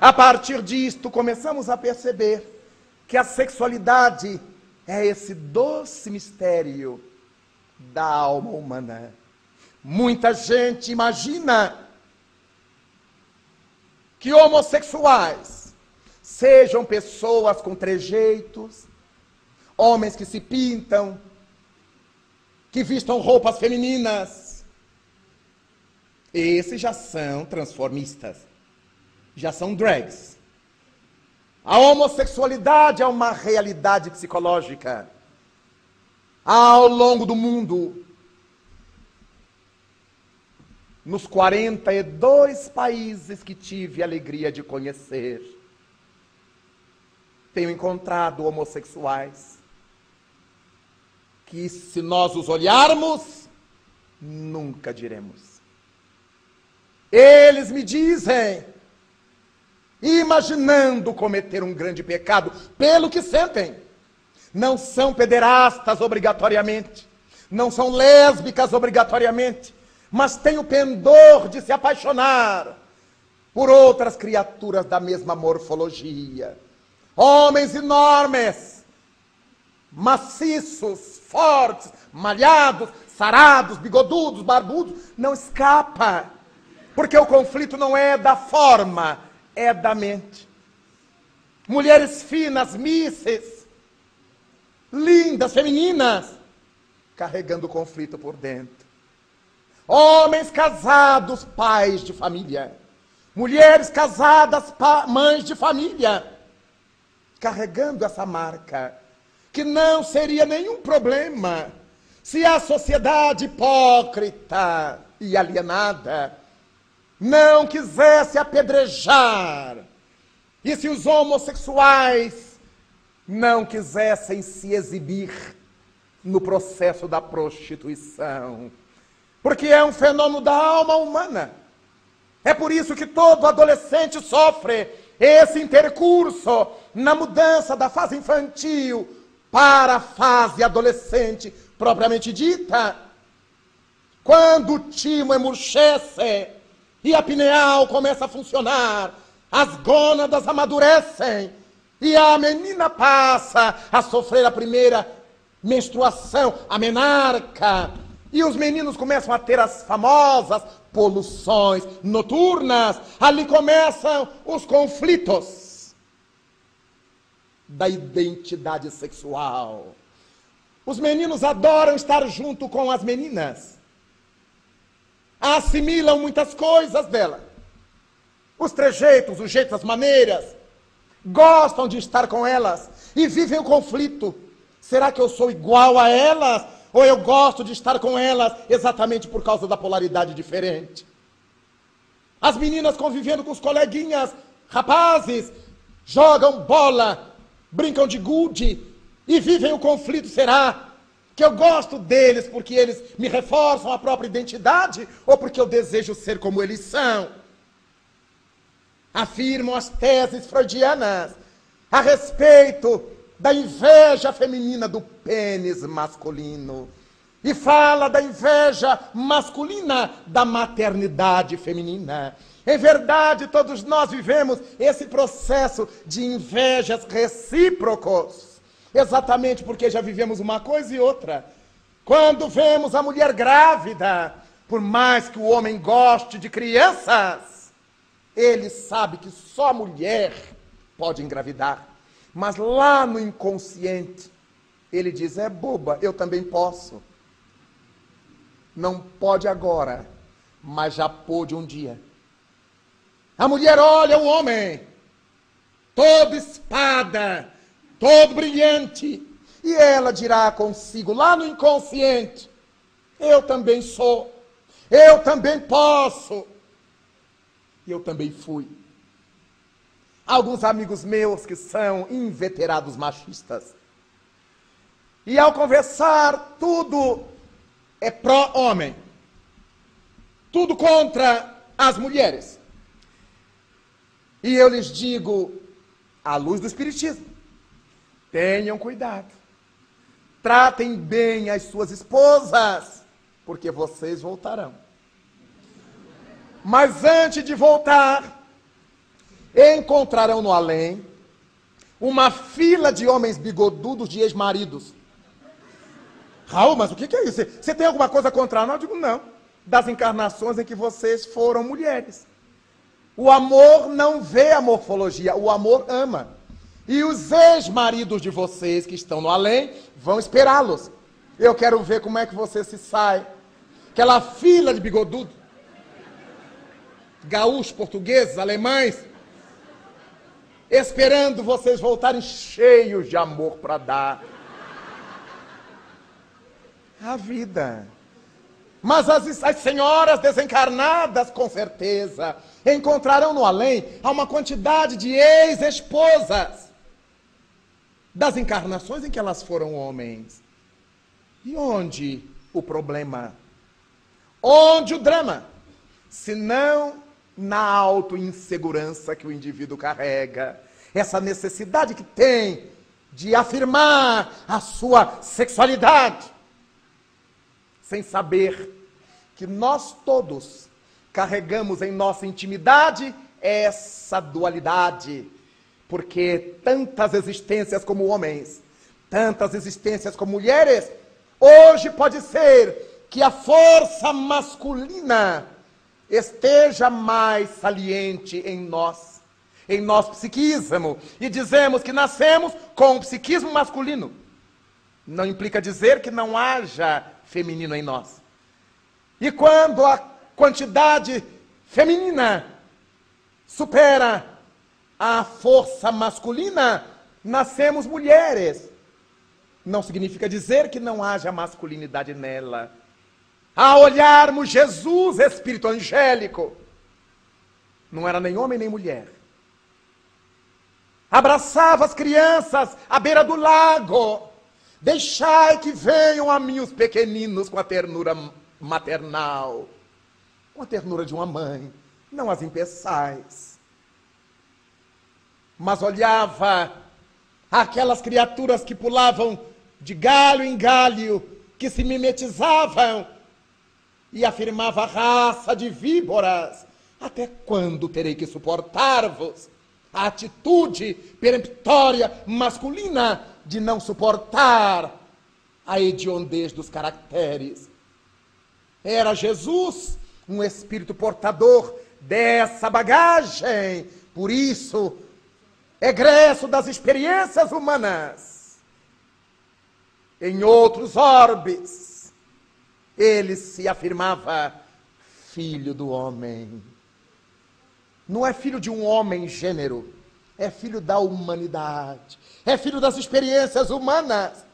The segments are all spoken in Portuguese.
A partir disto, começamos a perceber que a sexualidade é esse doce mistério da alma humana. Muita gente imagina que homossexuais sejam pessoas com trejeitos, homens que se pintam, que vistam roupas femininas. Esses já são transformistas, já são drags. A homossexualidade é uma realidade psicológica. Ao longo do mundo, nos 42 países que tive a alegria de conhecer, tenho encontrado homossexuais que, se nós os olharmos, nunca diremos. Eles me dizem, imaginando cometer um grande pecado, pelo que sentem. Não são pederastas obrigatoriamente, não são lésbicas obrigatoriamente, mas têm o pendor de se apaixonar por outras criaturas da mesma morfologia. Homens enormes, maciços, fortes, malhados, sarados, bigodudos, barbudos, não escapa. Porque o conflito não é da forma, é da mente. Mulheres finas, misses, lindas, femininas, carregando o conflito por dentro. Homens casados, pais de família. Mulheres casadas, mães de família, carregando essa marca que não seria nenhum problema se a sociedade hipócrita e alienada não quisesse apedrejar e se os homossexuais não quisessem se exibir no processo da prostituição. Porque é um fenômeno da alma humana. É por isso que todo adolescente sofre esse intercurso na mudança da fase infantil para a fase adolescente propriamente dita. Quando o timo emurchece e a pineal começa a funcionar, as gônadas amadurecem e a menina passa a sofrer a primeira menstruação, a menarca. E os meninos começam a ter as famosas poluições noturnas. Ali começam os conflitos da identidade sexual. Os meninos adoram estar junto com as meninas. Assimilam muitas coisas dela. Os trejeitos, os jeitos, as maneiras. Gostam de estar com elas e vivem o conflito. Será que eu sou igual a elas? Ou eu gosto de estar com elas exatamente por causa da polaridade diferente? As meninas convivendo com os coleguinhas, rapazes, jogam bola, brincam de gude e vivem o conflito, será? Que eu gosto deles porque eles me reforçam a própria identidade ou porque eu desejo ser como eles são? Afirmam as teses freudianas a respeito da inveja feminina do pênis masculino. E fala da inveja masculina da maternidade feminina. Em verdade, todos nós vivemos esse processo de invejas recíprocos, exatamente porque já vivemos uma coisa e outra. Quando vemos a mulher grávida, por mais que o homem goste de crianças, ele sabe que só a mulher pode engravidar. Mas lá no inconsciente, ele diz: é boba, eu também posso. Não pode agora, mas já pôde um dia. A mulher olha o homem, todo espada, todo brilhante, e ela dirá consigo, lá no inconsciente: Eu também sou, eu também posso, e eu também fui. Alguns amigos meus que são inveterados machistas, e ao conversar, tudo é pró-homem, tudo contra as mulheres. E eu lhes digo, à luz do Espiritismo, tenham cuidado. Tratem bem as suas esposas, porque vocês voltarão. Mas antes de voltar, encontrarão no além uma fila de homens bigodudos de ex-maridos. Raul, mas o que é isso? Você tem alguma coisa contra nós? Eu digo, não. Das encarnações em que vocês foram mulheres. O amor não vê a morfologia, o amor ama. E os ex-maridos de vocês que estão no além vão esperá-los. Eu quero ver como é que você se sai. Aquela fila de bigodudo. Gaúchos, portugueses, alemães. Esperando vocês voltarem cheios de amor para dar. A vida. Mas as, as senhoras desencarnadas, com certeza, encontrarão no além uma quantidade de ex-esposas das encarnações em que elas foram homens. E onde o problema? Onde o drama? Se não na auto-insegurança que o indivíduo carrega, essa necessidade que tem de afirmar a sua sexualidade sem saber que nós todos carregamos em nossa intimidade essa dualidade. Porque tantas existências como homens, tantas existências como mulheres, hoje pode ser que a força masculina esteja mais saliente em nós, em nosso psiquismo, e dizemos que nascemos com o psiquismo masculino. Não implica dizer que não haja feminino em nós. E quando a quantidade feminina supera a força masculina, nascemos mulheres. Não significa dizer que não haja masculinidade nela. A olharmos Jesus, espírito angélico, não era nem homem nem mulher. Abraçava as crianças à beira do lago Deixai que venham a mim os pequeninos com a ternura maternal, com a ternura de uma mãe, não as impeçais. Mas olhava aquelas criaturas que pulavam de galho em galho, que se mimetizavam, e afirmava raça de víboras. Até quando terei que suportar-vos? A atitude peremptória masculina de não suportar a hediondez dos caracteres. Era Jesus um espírito portador dessa bagagem, por isso, egresso das experiências humanas. Em outros orbes, ele se afirmava filho do homem. Não é filho de um homem gênero, é filho da humanidade é filho das experiências humanas.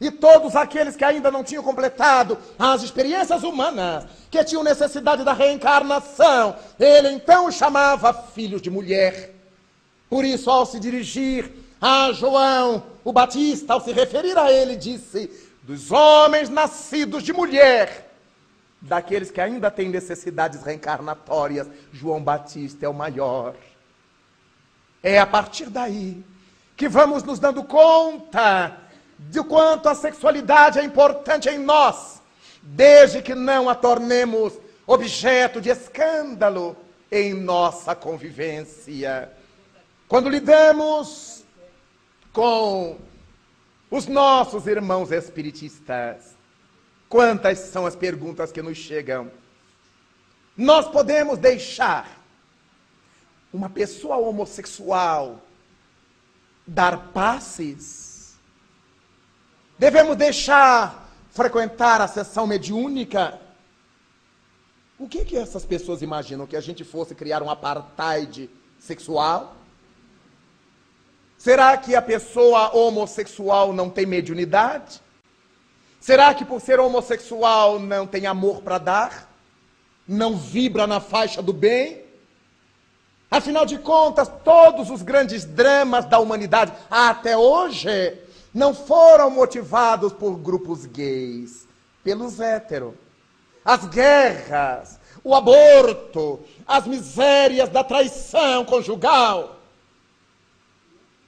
E todos aqueles que ainda não tinham completado as experiências humanas, que tinham necessidade da reencarnação, ele então chamava filhos de mulher. Por isso, ao se dirigir a João, o Batista, ao se referir a ele, disse: dos homens nascidos de mulher, daqueles que ainda têm necessidades reencarnatórias, João Batista é o maior. É a partir daí que vamos nos dando conta de quanto a sexualidade é importante em nós, desde que não a tornemos objeto de escândalo em nossa convivência. Quando lidamos com os nossos irmãos espiritistas, quantas são as perguntas que nos chegam? Nós podemos deixar uma pessoa homossexual dar passes? Devemos deixar frequentar a sessão mediúnica? O que, que essas pessoas imaginam? Que a gente fosse criar um apartheid sexual? Será que a pessoa homossexual não tem mediunidade? Será que por ser homossexual não tem amor para dar? Não vibra na faixa do bem? Afinal de contas, todos os grandes dramas da humanidade até hoje não foram motivados por grupos gays, pelos héteros. As guerras, o aborto, as misérias da traição conjugal.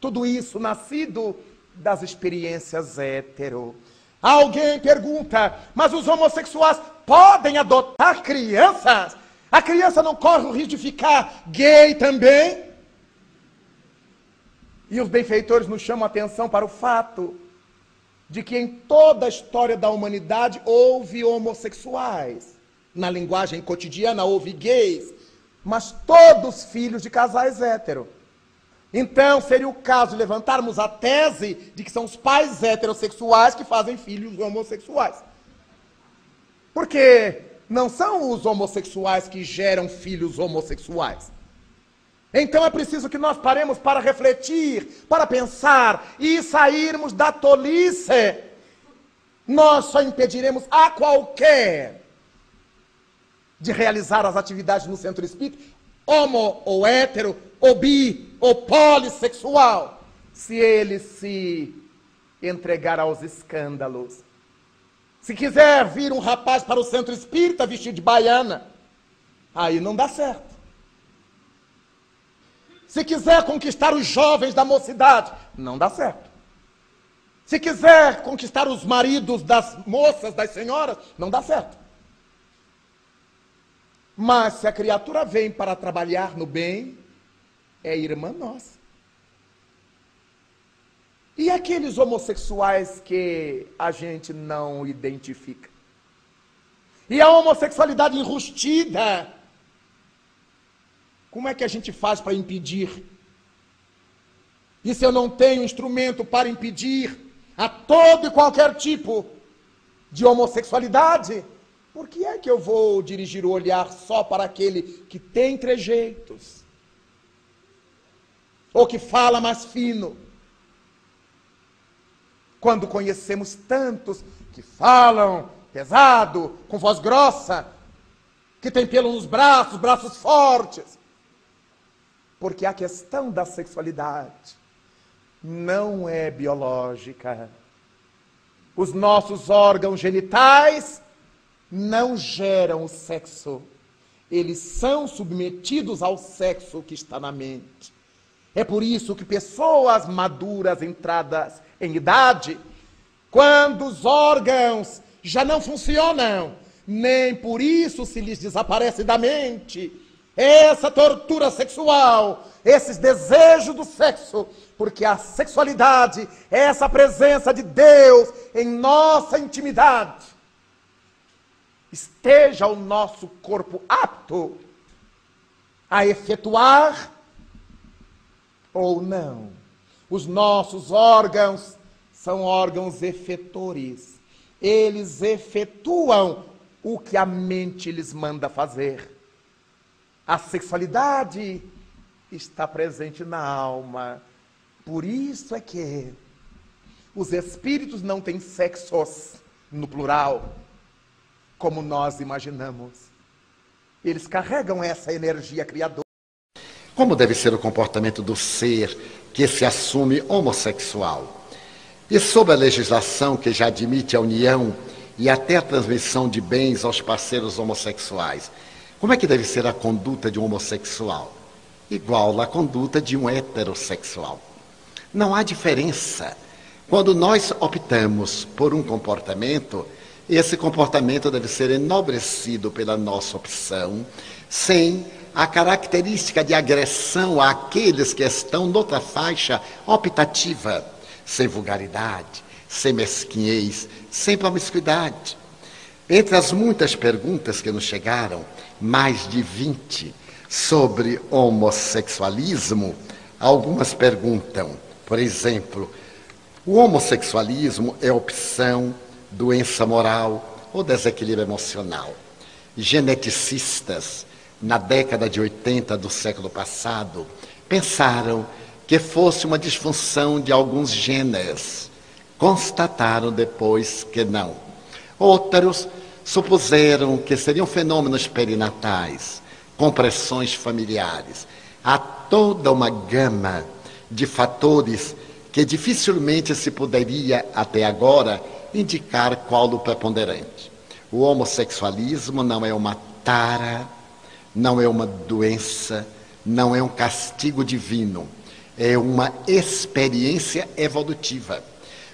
Tudo isso nascido das experiências hétero. Alguém pergunta, mas os homossexuais podem adotar crianças? A criança não corre o risco de ficar gay também? E os benfeitores nos chamam a atenção para o fato de que em toda a história da humanidade houve homossexuais. Na linguagem cotidiana houve gays, mas todos filhos de casais héteros. Então, seria o caso de levantarmos a tese de que são os pais heterossexuais que fazem filhos homossexuais. Porque não são os homossexuais que geram filhos homossexuais. Então é preciso que nós paremos para refletir, para pensar e sairmos da tolice. Nós só impediremos a qualquer de realizar as atividades no centro espírita, homo ou hétero, ou bi, ou polissexual, se ele se entregar aos escândalos. Se quiser vir um rapaz para o centro espírita vestido de baiana, aí não dá certo. Se quiser conquistar os jovens da mocidade, não dá certo. Se quiser conquistar os maridos das moças, das senhoras, não dá certo. Mas se a criatura vem para trabalhar no bem, é irmã nossa. E aqueles homossexuais que a gente não identifica? E a homossexualidade enrustida como é que a gente faz para impedir? E se eu não tenho instrumento para impedir a todo e qualquer tipo de homossexualidade, por que é que eu vou dirigir o olhar só para aquele que tem trejeitos? Ou que fala mais fino? Quando conhecemos tantos que falam pesado, com voz grossa, que tem pelo nos braços, braços fortes, porque a questão da sexualidade não é biológica. Os nossos órgãos genitais não geram o sexo. Eles são submetidos ao sexo que está na mente. É por isso que pessoas maduras, entradas em idade, quando os órgãos já não funcionam, nem por isso se lhes desaparece da mente, essa tortura sexual, esses desejos do sexo, porque a sexualidade é essa presença de Deus em nossa intimidade. Esteja o nosso corpo apto a efetuar ou não. Os nossos órgãos são órgãos efetores. Eles efetuam o que a mente lhes manda fazer. A sexualidade está presente na alma. Por isso é que os espíritos não têm sexos no plural, como nós imaginamos. Eles carregam essa energia criadora. Como deve ser o comportamento do ser que se assume homossexual? E sob a legislação que já admite a união e até a transmissão de bens aos parceiros homossexuais, como é que deve ser a conduta de um homossexual? Igual à conduta de um heterossexual. Não há diferença. Quando nós optamos por um comportamento, esse comportamento deve ser enobrecido pela nossa opção, sem a característica de agressão àqueles que estão noutra faixa optativa, sem vulgaridade, sem mesquinhez, sem promiscuidade. Entre as muitas perguntas que nos chegaram, mais de 20 sobre homossexualismo, algumas perguntam, por exemplo, o homossexualismo é opção, doença moral ou desequilíbrio emocional? Geneticistas, na década de 80 do século passado, pensaram que fosse uma disfunção de alguns genes. Constataram depois que não. Outros supuseram que seriam fenômenos perinatais, compressões familiares. Há toda uma gama de fatores que dificilmente se poderia, até agora, indicar qual o preponderante. O homossexualismo não é uma tara, não é uma doença, não é um castigo divino, é uma experiência evolutiva.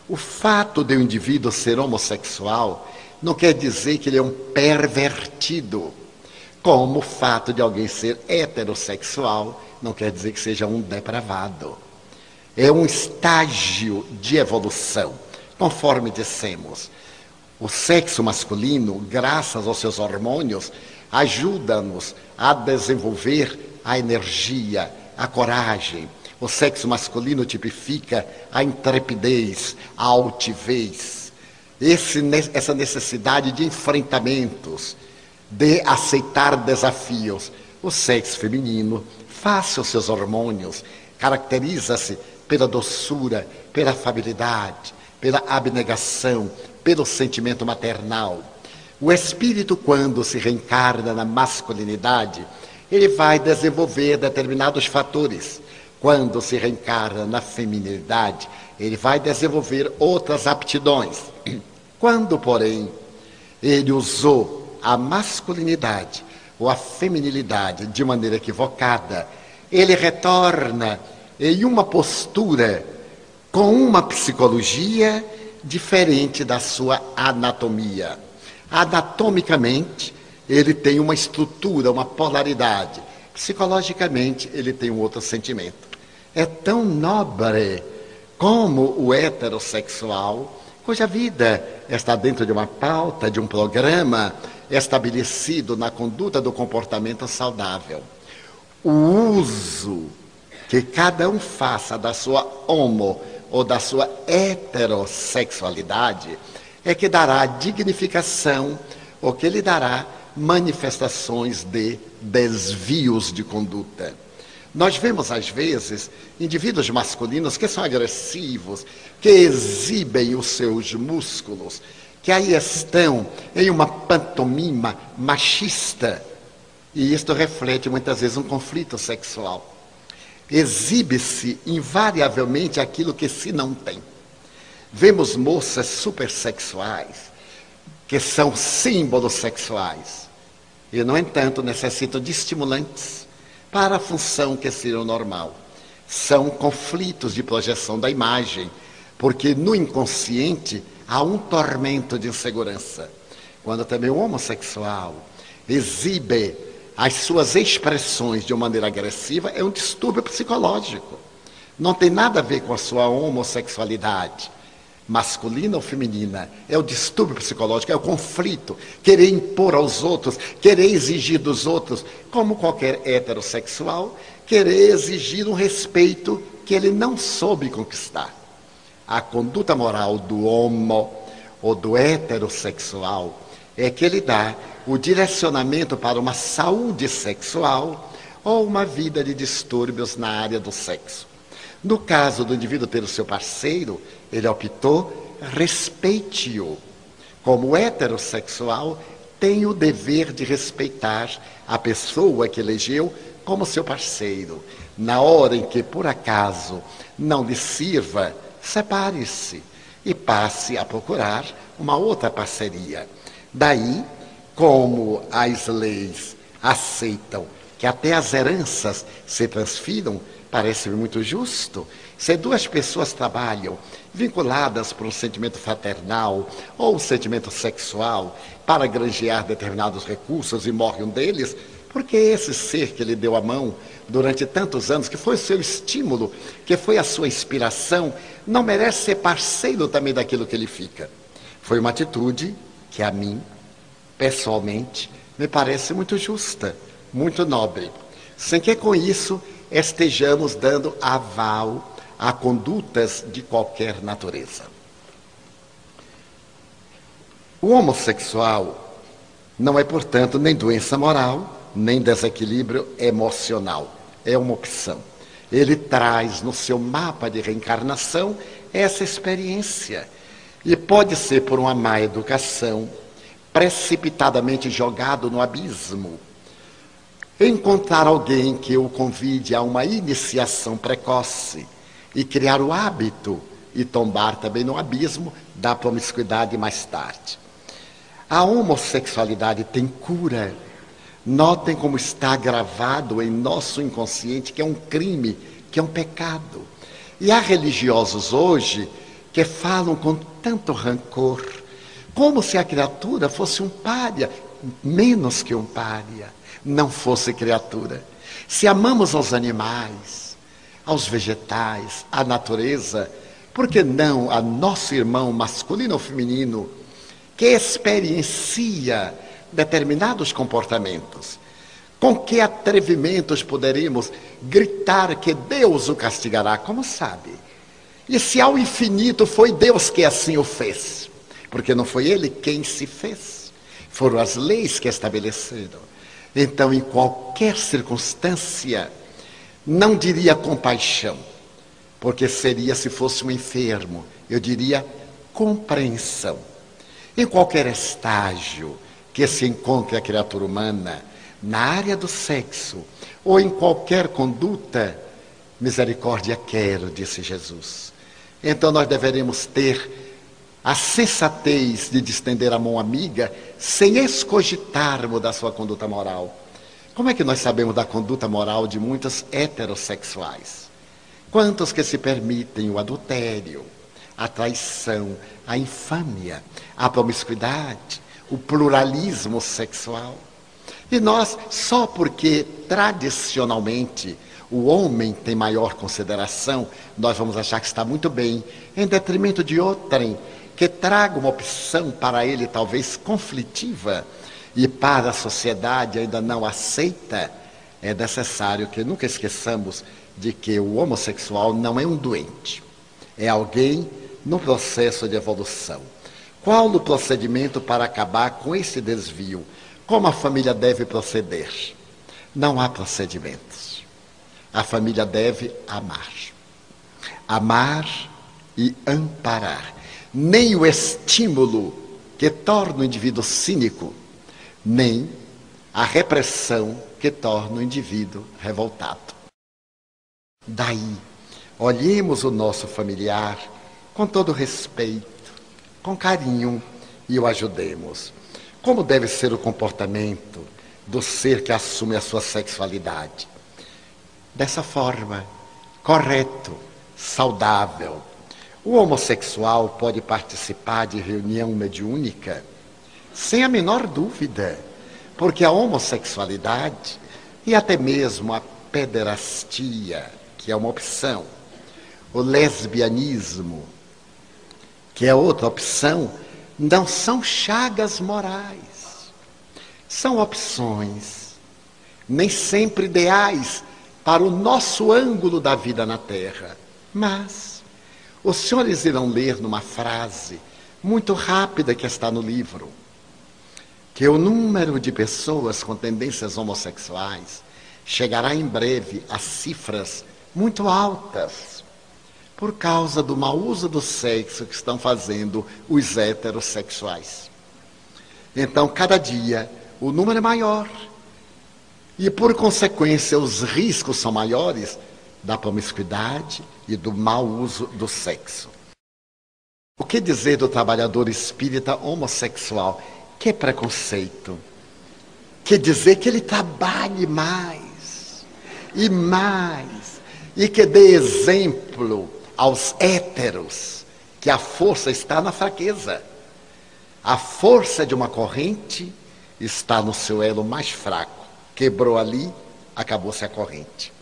O fato de um indivíduo ser homossexual não quer dizer que ele é um pervertido. Como o fato de alguém ser heterossexual não quer dizer que seja um depravado. é um estágio de evolução, conforme dissemos. O sexo masculino, graças aos seus hormônios, ajuda-nos a desenvolver a energia, a coragem. O sexo masculino tipifica a intrepidez, a altivez, esse, essa necessidade de enfrentamentos, de aceitar desafios. O sexo feminino, face aos seus hormônios, caracteriza-se pela doçura, pela afabilidade, pela abnegação, pelo sentimento maternal. O espírito, quando se reencarna na masculinidade, ele vai desenvolver determinados fatores. Quando se reencarna na feminilidade, ele vai desenvolver outras aptidões. Quando, porém, ele usou a masculinidade ou a feminilidade de maneira equivocada, ele retorna em uma postura com uma psicologia diferente da sua anatomia. Anatomicamente, ele tem uma estrutura, uma polaridade. Psicologicamente, ele tem um outro sentimento. É tão nobre como o heterossexual, cuja vida está dentro de uma pauta, de um programa estabelecido na conduta do comportamento saudável. O uso que cada um faça da sua homo ou da sua heterossexualidade é que dará dignificação ou que lhe dará manifestações de desvios de conduta. Nós vemos, às vezes, indivíduos masculinos que são agressivos, que exibem os seus músculos, que aí estão em uma pantomima machista. E isto reflete muitas vezes um conflito sexual exibe-se invariavelmente aquilo que se não tem. Vemos moças supersexuais, que são símbolos sexuais, e, no entanto, necessitam de estimulantes para a função que seria o normal. São conflitos de projeção da imagem, porque no inconsciente há um tormento de insegurança. Quando também o homossexual exibe as suas expressões de uma maneira agressiva é um distúrbio psicológico. Não tem nada a ver com a sua homossexualidade, masculina ou feminina. É o distúrbio psicológico, é o conflito, querer impor aos outros, querer exigir dos outros, como qualquer heterossexual, querer exigir um respeito que ele não soube conquistar. A conduta moral do homo ou do heterossexual é que ele dá o direcionamento para uma saúde sexual ou uma vida de distúrbios na área do sexo. No caso do indivíduo ter o seu parceiro, ele optou, respeite-o. Como heterossexual, tem o dever de respeitar a pessoa que elegeu como seu parceiro. Na hora em que, por acaso, não lhe sirva, separe-se e passe a procurar uma outra parceria. Daí como as leis aceitam que até as heranças se transfiram, parece muito justo. Se duas pessoas trabalham vinculadas por um sentimento fraternal ou um sentimento sexual para granjear determinados recursos e morre um deles, porque esse ser que lhe deu a mão durante tantos anos, que foi o seu estímulo, que foi a sua inspiração, não merece ser parceiro também daquilo que ele fica. Foi uma atitude que a mim pessoalmente, me parece muito justa, muito nobre, sem que com isso estejamos dando aval a condutas de qualquer natureza. O homossexual não é, portanto, nem doença moral, nem desequilíbrio emocional. É uma opção. Ele traz no seu mapa de reencarnação essa experiência. E pode ser por uma má educação, precipitadamente jogado no abismo. Encontrar alguém que o convide a uma iniciação precoce e criar o hábito e tombar também no abismo da promiscuidade mais tarde. A homossexualidade tem cura. Notem como está gravado em nosso inconsciente que é um crime, que é um pecado. E há religiosos hoje que falam com tanto rancor, como se a criatura fosse um pária, menos que um pária, não fosse criatura. Se amamos os animais, aos vegetais, à natureza, por que não a nosso irmão masculino ou feminino que experiencia determinados comportamentos? Com que atrevimentos poderíamos gritar que Deus o castigará? Como sabe? E se ao infinito foi Deus que assim o fez? Porque não foi ele quem se fez, foram as leis que estabeleceram. Então, em qualquer circunstância, não diria compaixão, porque seria se fosse um enfermo, eu diria compreensão. Em qualquer estágio que se encontre a criatura humana, na área do sexo ou em qualquer conduta, misericórdia quero, disse Jesus. Então nós deveremos ter a sensatez de distender a mão amiga sem escogitarmos da sua conduta moral. Como é que nós sabemos da conduta moral de muitos heterossexuais? Quantos que se permitem o adultério, a traição, a infâmia, a promiscuidade, o pluralismo sexual? E nós, só porque tradicionalmente o homem tem maior consideração, nós vamos achar que está muito bem, em detrimento de outrem que traga uma opção para ele talvez conflitiva e para a sociedade ainda não aceita, é necessário que nunca esqueçamos de que o homossexual não é um doente, é alguém no processo de evolução. Qual o procedimento para acabar com esse desvio? Como a família deve proceder? Não há procedimentos. A família deve amar. Amar e amparar. Nem o estímulo que torna o indivíduo cínico nem a repressão que torna o indivíduo revoltado. Daí, olhemos o nosso familiar com todo respeito, com carinho e o ajudemos. Como deve ser o comportamento do ser que assume a sua sexualidade? Dessa forma, correto, saudável. O homossexual pode participar de reunião mediúnica sem a menor dúvida, porque a homossexualidade e até mesmo a pederastia, que é uma opção, o lesbianismo, que é outra opção, não são chagas morais. São opções, nem sempre ideais para o nosso ângulo da vida na Terra. Mas os senhores irão ler numa frase muito rápida que está no livro que o número de pessoas com tendências homossexuais chegará em breve a cifras muito altas por causa do mau uso do sexo que estão fazendo os heterossexuais. Então, cada dia, o número é maior. E, por consequência, os riscos são maiores da promiscuidade e do mau uso do sexo. O que dizer do trabalhador espírita homossexual? Que preconceito. Quer dizer que ele trabalhe mais e mais e que dê exemplo aos héteros que a força está na fraqueza. A força de uma corrente está no seu elo mais fraco. Quebrou ali, acabou-se a corrente.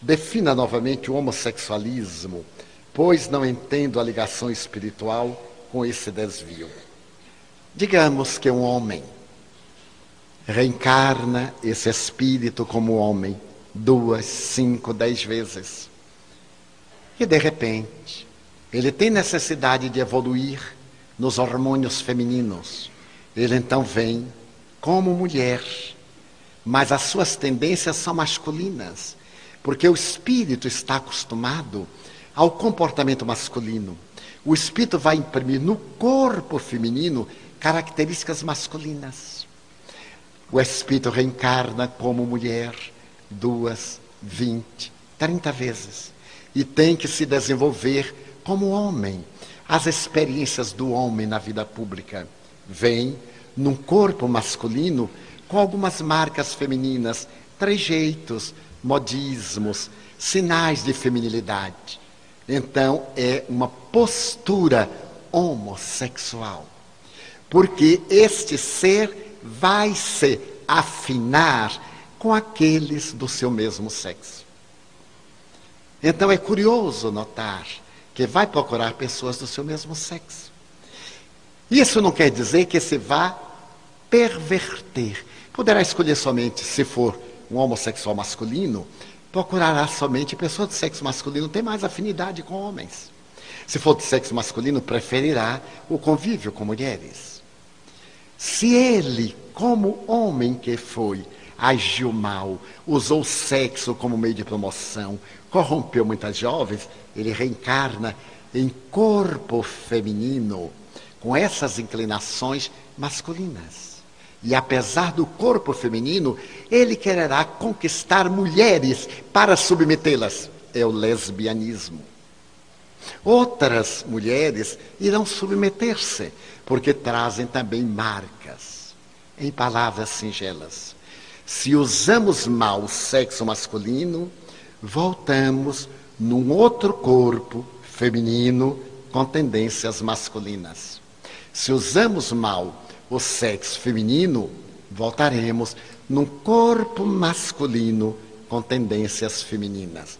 Defina novamente o homossexualismo, pois não entendo a ligação espiritual com esse desvio. Digamos que um homem reencarna esse espírito como homem duas, cinco, dez vezes. E de repente, ele tem necessidade de evoluir nos hormônios femininos. Ele então vem como mulher, mas as suas tendências são masculinas, porque o espírito está acostumado ao comportamento masculino. O espírito vai imprimir no corpo feminino características masculinas. O espírito reencarna como mulher duas, vinte, trinta vezes e tem que se desenvolver como homem. As experiências do homem na vida pública vêm num corpo masculino com algumas marcas femininas, trejeitos, modismos, sinais de feminilidade. Então é uma postura homossexual porque este ser vai se afinar com aqueles do seu mesmo sexo. Então é curioso notar que vai procurar pessoas do seu mesmo sexo. Isso não quer dizer que se vá perverter. Poderá escolher somente, se for um homossexual masculino, procurará somente pessoas de sexo masculino, tem mais afinidade com homens. Se for de sexo masculino, preferirá o convívio com mulheres. Se ele, como homem que foi, agiu mal, usou o sexo como meio de promoção, corrompeu muitas jovens, ele reencarna em corpo feminino, com essas inclinações masculinas. E apesar do corpo feminino, ele quererá conquistar mulheres para submetê-las. É o lesbianismo. Outras mulheres irão submeter-se, porque trazem também marcas. Em palavras singelas, se usamos mal o sexo masculino, voltamos num outro corpo feminino com tendências masculinas. Se usamos mal o sexo feminino, voltaremos num corpo masculino com tendências femininas.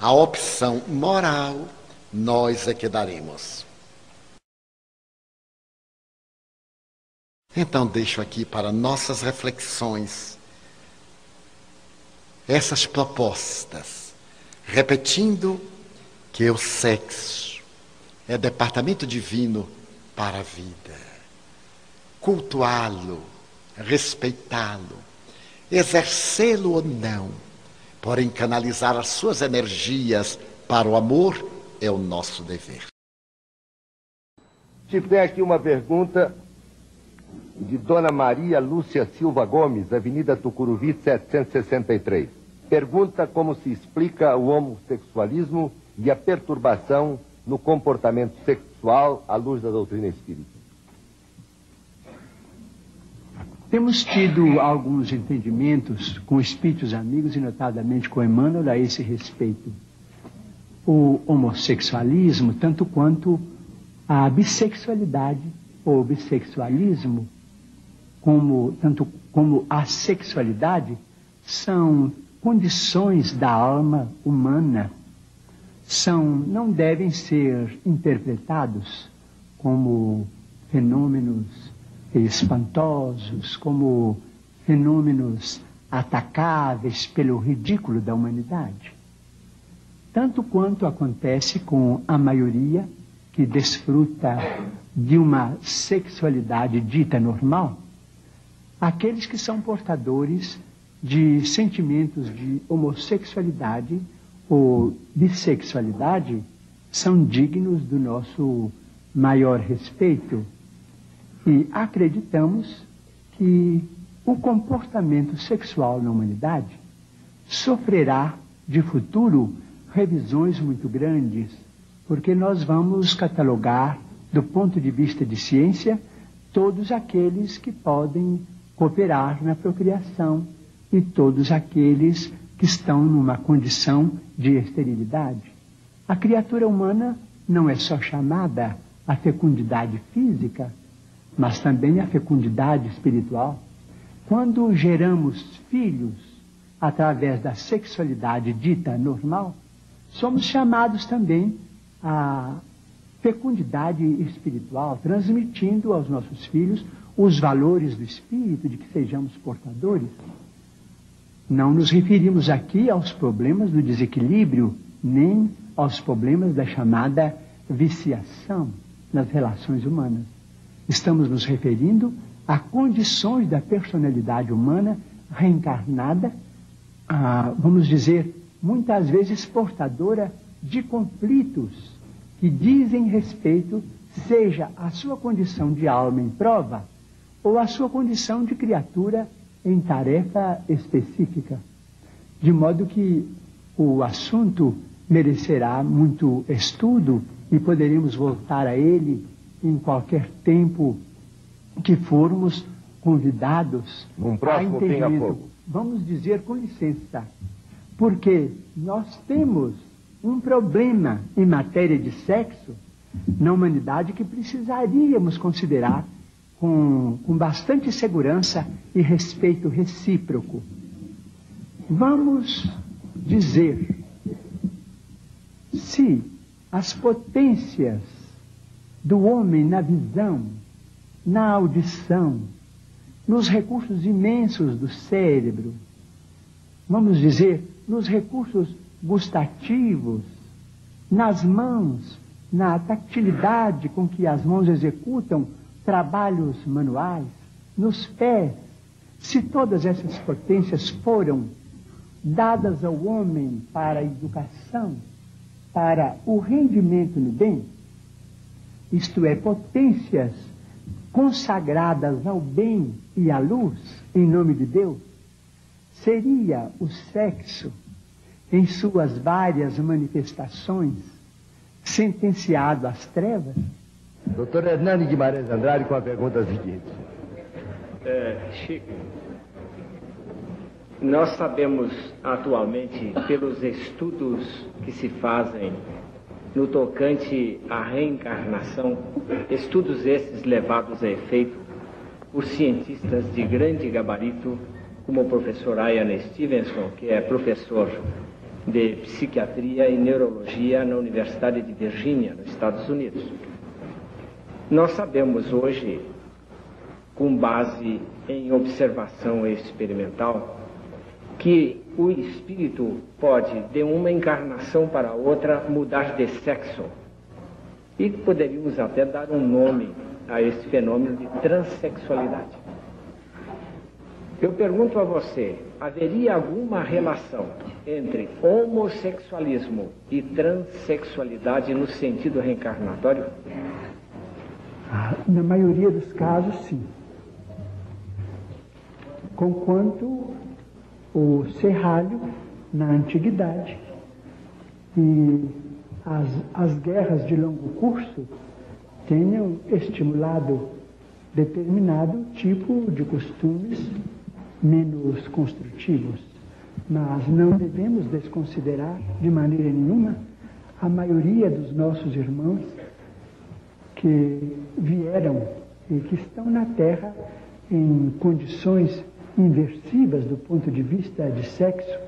A opção moral nós é que daremos. Então, deixo aqui para nossas reflexões essas propostas, repetindo que o sexo é departamento divino para a vida. Cultuá-lo, respeitá-lo, exercê-lo ou não, porém canalizar as suas energias para o amor é o nosso dever. Chico, tem aqui uma pergunta de Dona Maria Lúcia Silva Gomes, Avenida Tucuruvi, 763. Pergunta como se explica o homossexualismo e a perturbação no comportamento sexual à luz da doutrina espírita. Temos tido alguns entendimentos com espíritos amigos e notadamente com Emmanuel a esse respeito. O homossexualismo, tanto quanto a bissexualidade ou bissexualismo, como, tanto como a sexualidade, são condições da alma humana, são, não devem ser interpretados como fenômenos espantosos, como fenômenos atacáveis pelo ridículo da humanidade. Tanto quanto acontece com a maioria que desfruta de uma sexualidade dita normal, aqueles que são portadores de sentimentos de homossexualidade ou bissexualidade são dignos do nosso maior respeito e acreditamos que o comportamento sexual na humanidade sofrerá de futuro revisões muito grandes, porque nós vamos catalogar, do ponto de vista de ciência, todos aqueles que podem cooperar na procriação e todos aqueles que estão numa condição de esterilidade. A criatura humana não é só chamada a fecundidade física, mas também a fecundidade espiritual. Quando geramos filhos através da sexualidade dita normal, somos chamados também à fecundidade espiritual, transmitindo aos nossos filhos os valores do espírito, de que sejamos portadores. Não nos referimos aqui aos problemas do desequilíbrio, nem aos problemas da chamada viciação nas relações humanas. Estamos nos referindo a condições da personalidade humana reencarnada, a, vamos dizer, muitas vezes portadora de conflitos que dizem respeito, seja a sua condição de alma em prova ou a sua condição de criatura em tarefa específica. De modo que o assunto merecerá muito estudo e poderemos voltar a ele em qualquer tempo que formos convidados um próximo a entendimento. Vamos dizer com licença, porque nós temos um problema em matéria de sexo na humanidade que precisaríamos considerar com, com bastante segurança e respeito recíproco. Vamos dizer se as potências do homem na visão, na audição, nos recursos imensos do cérebro, vamos dizer, nos recursos gustativos, nas mãos, na tactilidade com que as mãos executam trabalhos manuais, nos pés, se todas essas potências foram dadas ao homem para a educação, para o rendimento no bem, isto é, potências consagradas ao bem e à luz, em nome de Deus, seria o sexo, em suas várias manifestações, sentenciado às trevas? Doutor Hernani Guimarães Andrade com a pergunta seguinte. É, Chico, nós sabemos atualmente, pelos estudos que se fazem no tocante à reencarnação, estudos esses levados a efeito por cientistas de grande gabarito, como o professor Ian Stevenson, que é professor de psiquiatria e neurologia na Universidade de Virgínia, nos Estados Unidos. Nós sabemos hoje, com base em observação experimental, que o espírito pode, de uma encarnação para outra, mudar de sexo. E poderíamos até dar um nome a esse fenômeno de transexualidade. Eu pergunto a você: haveria alguma relação entre homossexualismo e transexualidade no sentido reencarnatório? Na maioria dos casos, sim. Conquanto o serralho na antiguidade e as, as guerras de longo curso tenham estimulado determinado tipo de costumes menos construtivos. Mas não devemos desconsiderar de maneira nenhuma a maioria dos nossos irmãos que vieram e que estão na Terra em condições inversivas do ponto de vista de sexo,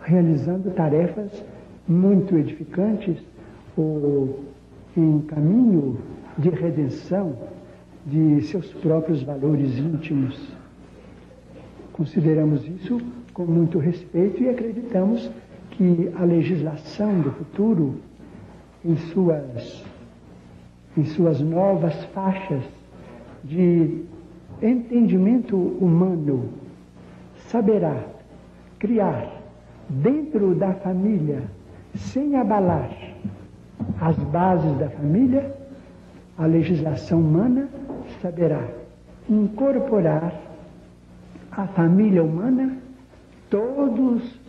realizando tarefas muito edificantes ou em caminho de redenção de seus próprios valores íntimos. Consideramos isso com muito respeito e acreditamos que a legislação do futuro, em suas, em suas novas faixas de entendimento humano, saberá criar dentro da família, sem abalar as bases da família, a legislação humana saberá incorporar a família humana todos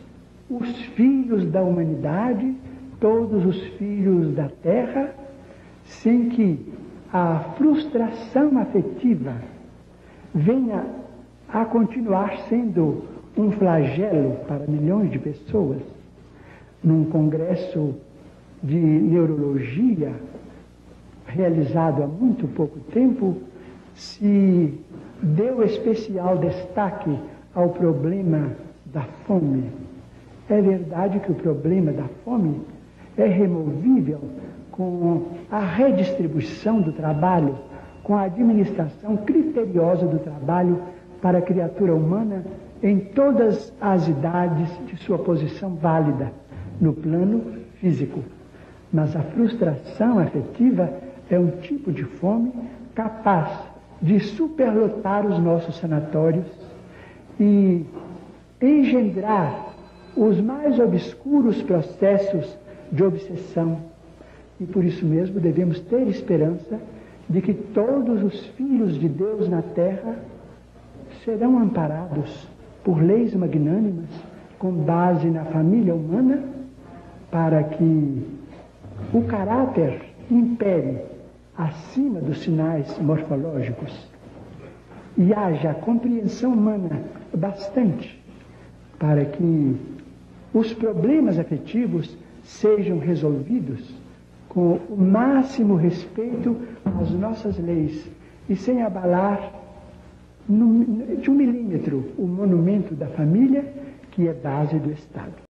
os filhos da humanidade, todos os filhos da terra, sem que a frustração afetiva venha a continuar sendo um flagelo para milhões de pessoas. Num congresso de neurologia realizado há muito pouco tempo, se deu especial destaque ao problema da fome. É verdade que o problema da fome é removível com a redistribuição do trabalho, com a administração criteriosa do trabalho para a criatura humana em todas as idades de sua posição válida no plano físico. Mas a frustração afetiva é um tipo de fome capaz de superlotar os nossos sanatórios e engendrar os mais obscuros processos de obsessão. E por isso mesmo devemos ter esperança de que todos os filhos de Deus na terra serão amparados por leis magnânimas com base na família humana para que o caráter impere acima dos sinais morfológicos e haja compreensão humana bastante para que os problemas afetivos sejam resolvidos com o máximo respeito às nossas leis e sem abalar de um milímetro o monumento da família, que é base do Estado.